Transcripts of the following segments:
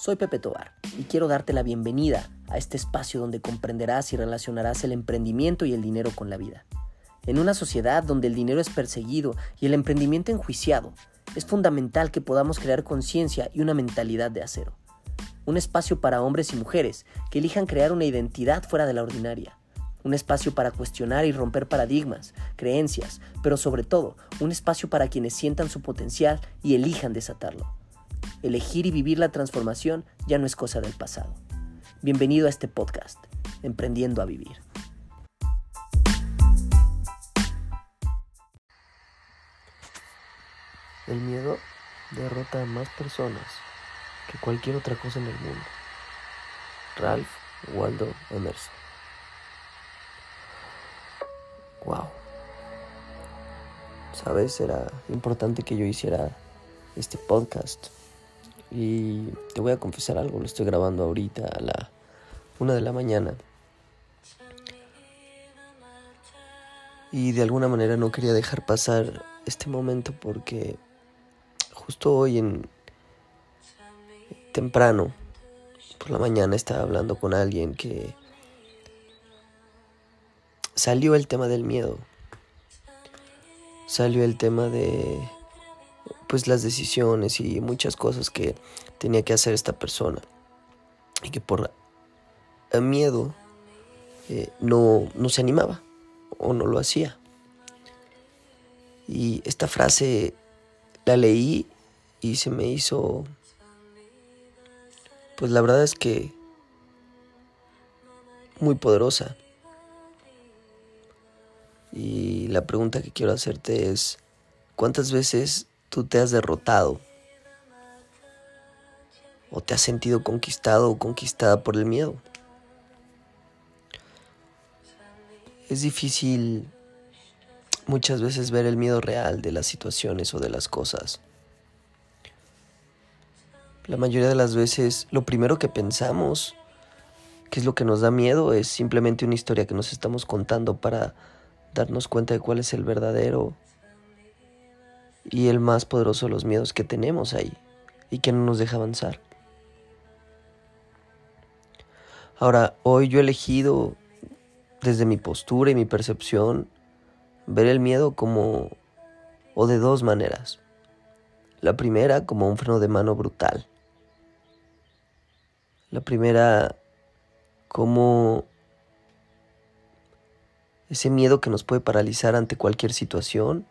Soy Pepe Tobar y quiero darte la bienvenida a este espacio donde comprenderás y relacionarás el emprendimiento y el dinero con la vida. En una sociedad donde el dinero es perseguido y el emprendimiento enjuiciado, es fundamental que podamos crear conciencia y una mentalidad de acero. Un espacio para hombres y mujeres que elijan crear una identidad fuera de la ordinaria. Un espacio para cuestionar y romper paradigmas, creencias, pero sobre todo un espacio para quienes sientan su potencial y elijan desatarlo elegir y vivir la transformación ya no es cosa del pasado. Bienvenido a este podcast, Emprendiendo a Vivir. El miedo derrota a más personas que cualquier otra cosa en el mundo. Ralph Waldo Emerson. Wow. Sabes, era importante que yo hiciera este podcast y te voy a confesar algo, lo estoy grabando ahorita a la una de la mañana. Y de alguna manera no quería dejar pasar este momento porque justo hoy en temprano por la mañana estaba hablando con alguien que salió el tema del miedo. Salió el tema de pues las decisiones y muchas cosas que tenía que hacer esta persona y que por miedo eh, no, no se animaba o no lo hacía. Y esta frase la leí y se me hizo, pues la verdad es que muy poderosa. Y la pregunta que quiero hacerte es, ¿cuántas veces tú te has derrotado o te has sentido conquistado o conquistada por el miedo. Es difícil muchas veces ver el miedo real de las situaciones o de las cosas. La mayoría de las veces lo primero que pensamos, que es lo que nos da miedo, es simplemente una historia que nos estamos contando para darnos cuenta de cuál es el verdadero y el más poderoso de los miedos que tenemos ahí y que no nos deja avanzar. Ahora, hoy yo he elegido desde mi postura y mi percepción ver el miedo como o de dos maneras. La primera como un freno de mano brutal. La primera como ese miedo que nos puede paralizar ante cualquier situación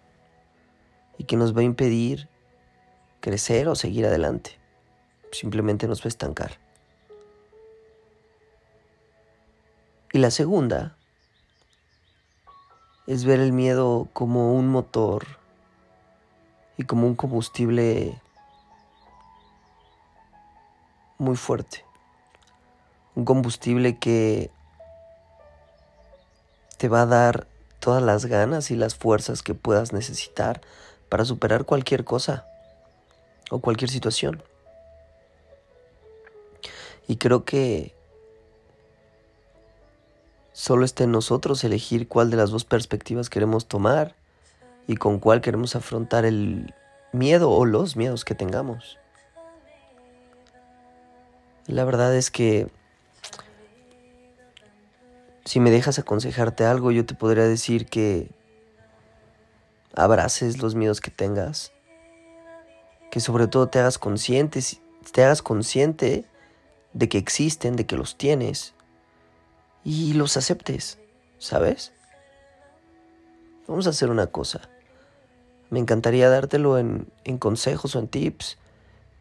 y que nos va a impedir crecer o seguir adelante. Simplemente nos va a estancar. Y la segunda es ver el miedo como un motor y como un combustible muy fuerte. Un combustible que te va a dar todas las ganas y las fuerzas que puedas necesitar para superar cualquier cosa o cualquier situación. Y creo que solo está en nosotros elegir cuál de las dos perspectivas queremos tomar y con cuál queremos afrontar el miedo o los miedos que tengamos. La verdad es que si me dejas aconsejarte algo, yo te podría decir que abraces los miedos que tengas, que sobre todo te hagas consciente, te hagas consciente de que existen, de que los tienes y los aceptes, ¿sabes? Vamos a hacer una cosa. Me encantaría dártelo en, en consejos o en tips,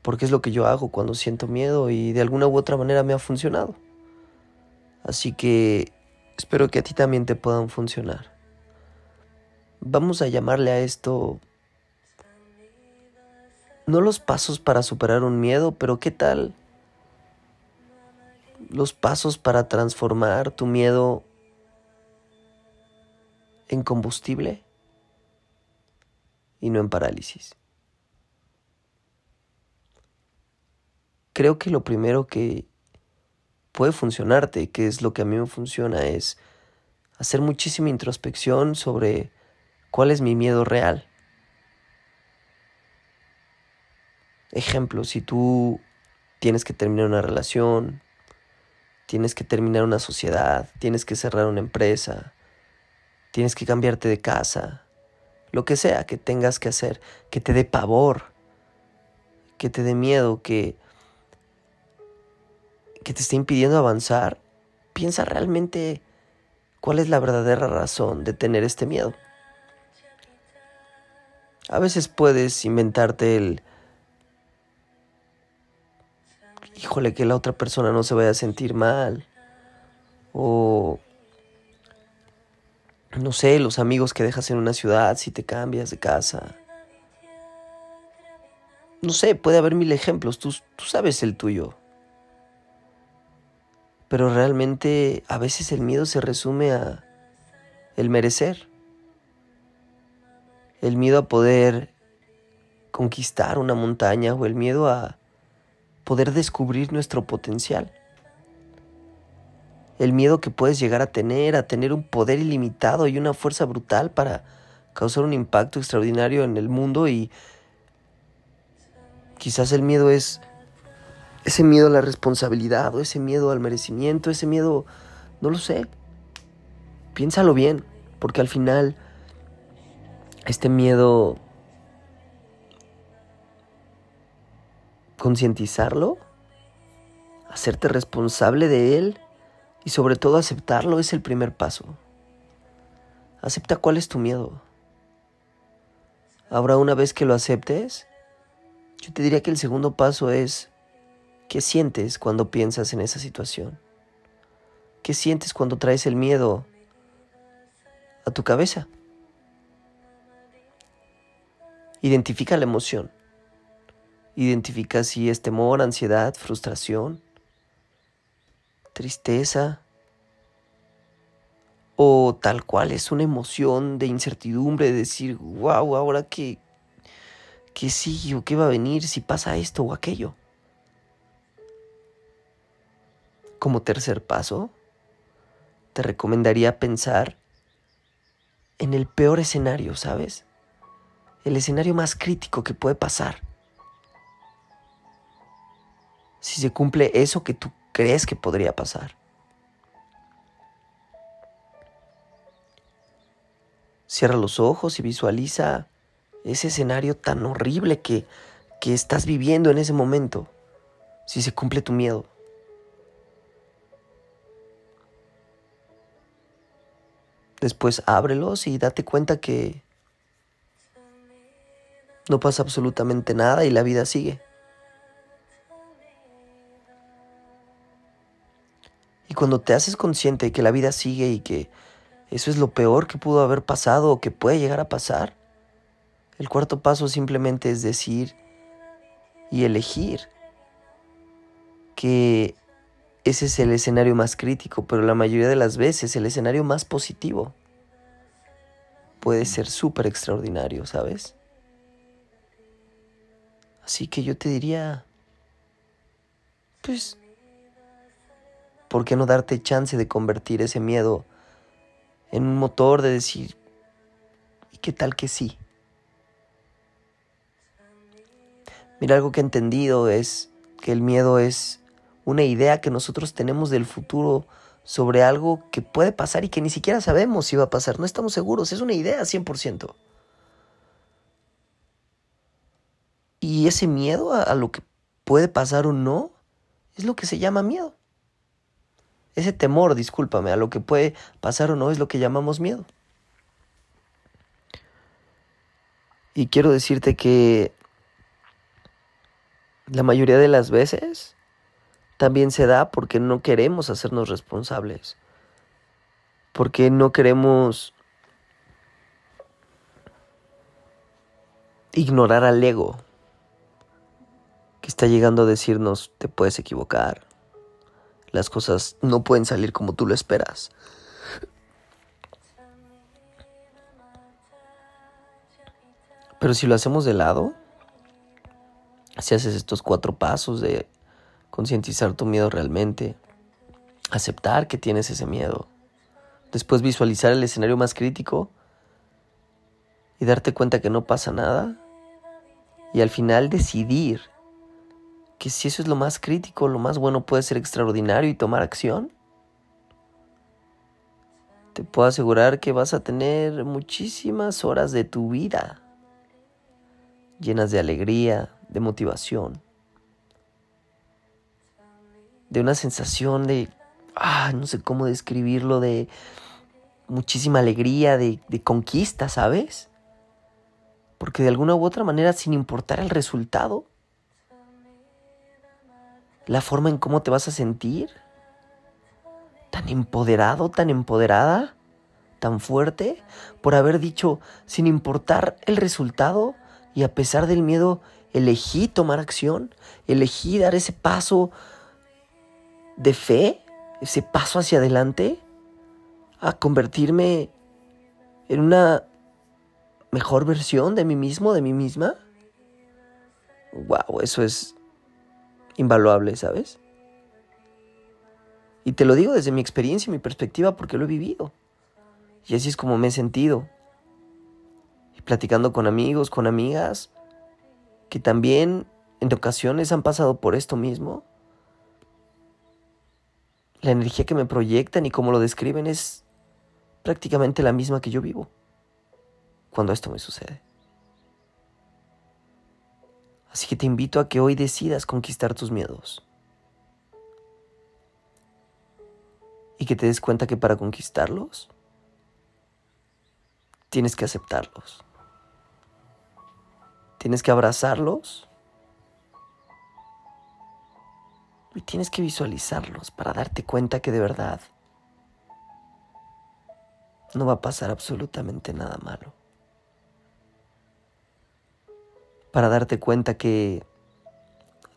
porque es lo que yo hago cuando siento miedo y de alguna u otra manera me ha funcionado. Así que espero que a ti también te puedan funcionar vamos a llamarle a esto no los pasos para superar un miedo, pero ¿qué tal los pasos para transformar tu miedo en combustible y no en parálisis? Creo que lo primero que puede funcionarte, que es lo que a mí me funciona, es hacer muchísima introspección sobre ¿Cuál es mi miedo real? Ejemplo, si tú tienes que terminar una relación, tienes que terminar una sociedad, tienes que cerrar una empresa, tienes que cambiarte de casa, lo que sea que tengas que hacer, que te dé pavor, que te dé miedo, que, que te esté impidiendo avanzar, piensa realmente cuál es la verdadera razón de tener este miedo. A veces puedes inventarte el, híjole, que la otra persona no se vaya a sentir mal. O, no sé, los amigos que dejas en una ciudad si te cambias de casa. No sé, puede haber mil ejemplos, tú, tú sabes el tuyo. Pero realmente a veces el miedo se resume a el merecer. El miedo a poder conquistar una montaña o el miedo a poder descubrir nuestro potencial. El miedo que puedes llegar a tener, a tener un poder ilimitado y una fuerza brutal para causar un impacto extraordinario en el mundo y quizás el miedo es ese miedo a la responsabilidad o ese miedo al merecimiento, ese miedo, no lo sé. Piénsalo bien, porque al final este miedo concientizarlo, hacerte responsable de él y sobre todo aceptarlo es el primer paso. Acepta cuál es tu miedo. Ahora una vez que lo aceptes, yo te diría que el segundo paso es ¿qué sientes cuando piensas en esa situación? ¿Qué sientes cuando traes el miedo a tu cabeza? Identifica la emoción. Identifica si es temor, ansiedad, frustración, tristeza o tal cual es una emoción de incertidumbre, de decir, wow, ahora qué, qué sigue o qué va a venir si pasa esto o aquello. Como tercer paso, te recomendaría pensar en el peor escenario, ¿sabes? El escenario más crítico que puede pasar. si se cumple eso que tú crees que podría pasar. Cierra los ojos y visualiza ese escenario tan horrible que, que estás viviendo en ese momento, si se cumple tu miedo. Después ábrelos y date cuenta que no pasa absolutamente nada y la vida sigue. cuando te haces consciente de que la vida sigue y que eso es lo peor que pudo haber pasado o que puede llegar a pasar, el cuarto paso simplemente es decir y elegir que ese es el escenario más crítico, pero la mayoría de las veces el escenario más positivo puede ser súper extraordinario, ¿sabes? Así que yo te diría, pues ¿Por qué no darte chance de convertir ese miedo en un motor de decir, ¿y qué tal que sí? Mira, algo que he entendido es que el miedo es una idea que nosotros tenemos del futuro sobre algo que puede pasar y que ni siquiera sabemos si va a pasar. No estamos seguros, es una idea 100%. Y ese miedo a, a lo que puede pasar o no es lo que se llama miedo. Ese temor, discúlpame, a lo que puede pasar o no es lo que llamamos miedo. Y quiero decirte que la mayoría de las veces también se da porque no queremos hacernos responsables. Porque no queremos ignorar al ego que está llegando a decirnos te puedes equivocar, las cosas no pueden salir como tú lo esperas. Pero si lo hacemos de lado, si haces estos cuatro pasos de concientizar tu miedo realmente, aceptar que tienes ese miedo, después visualizar el escenario más crítico y darte cuenta que no pasa nada, y al final decidir que si eso es lo más crítico, lo más bueno puede ser extraordinario y tomar acción, te puedo asegurar que vas a tener muchísimas horas de tu vida llenas de alegría, de motivación, de una sensación de, ah, no sé cómo describirlo, de muchísima alegría, de, de conquista, ¿sabes? Porque de alguna u otra manera, sin importar el resultado, la forma en cómo te vas a sentir, tan empoderado, tan empoderada, tan fuerte, por haber dicho, sin importar el resultado y a pesar del miedo, elegí tomar acción, elegí dar ese paso de fe, ese paso hacia adelante, a convertirme en una mejor versión de mí mismo, de mí misma. Wow, eso es invaluable, ¿sabes? Y te lo digo desde mi experiencia y mi perspectiva porque lo he vivido. Y así es como me he sentido. Y platicando con amigos, con amigas, que también en ocasiones han pasado por esto mismo. La energía que me proyectan y cómo lo describen es prácticamente la misma que yo vivo cuando esto me sucede. Así que te invito a que hoy decidas conquistar tus miedos. Y que te des cuenta que para conquistarlos tienes que aceptarlos. Tienes que abrazarlos. Y tienes que visualizarlos para darte cuenta que de verdad no va a pasar absolutamente nada malo. Para darte cuenta que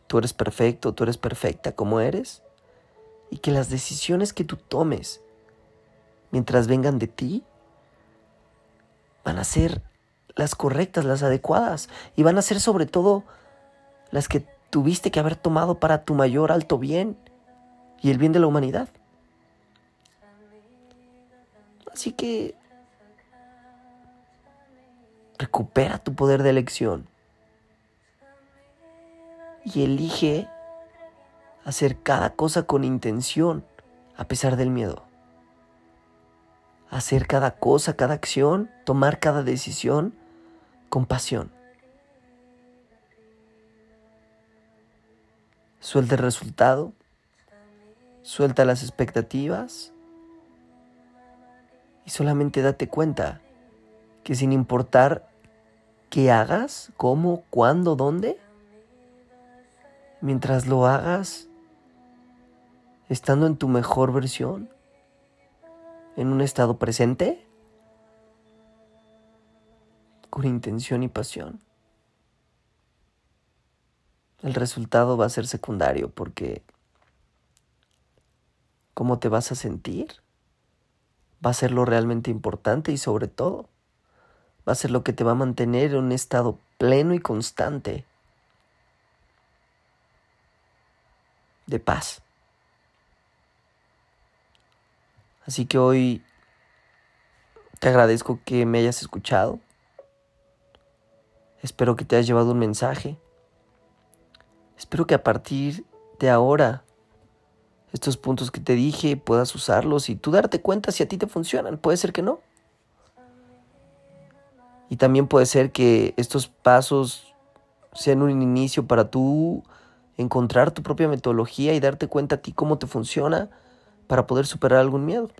tú eres perfecto, tú eres perfecta como eres y que las decisiones que tú tomes mientras vengan de ti van a ser las correctas, las adecuadas y van a ser sobre todo las que tuviste que haber tomado para tu mayor alto bien y el bien de la humanidad. Así que recupera tu poder de elección y elige hacer cada cosa con intención a pesar del miedo. Hacer cada cosa, cada acción, tomar cada decisión con pasión. Suelta el resultado, suelta las expectativas y solamente date cuenta que sin importar qué hagas, cómo, cuándo, dónde, mientras lo hagas estando en tu mejor versión, en un estado presente, con intención y pasión. El resultado va a ser secundario porque cómo te vas a sentir va a ser lo realmente importante y sobre todo va a ser lo que te va a mantener en un estado pleno y constante de paz. Así que hoy te agradezco que me hayas escuchado. Espero que te hayas llevado un mensaje. Espero que a partir de ahora estos puntos que te dije puedas usarlos y tú darte cuenta si a ti te funcionan. Puede ser que no. Y también puede ser que estos pasos sean un inicio para tú encontrar tu propia metodología y darte cuenta a ti cómo te funciona para poder superar algún miedo.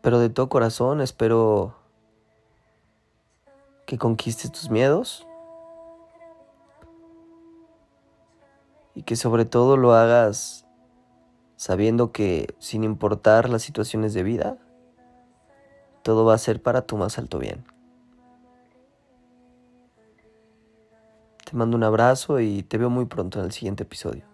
Pero de todo corazón espero que conquistes tus miedos y que sobre todo lo hagas sabiendo que sin importar las situaciones de vida, todo va a ser para tu más alto bien. Te mando un abrazo y te veo muy pronto en el siguiente episodio.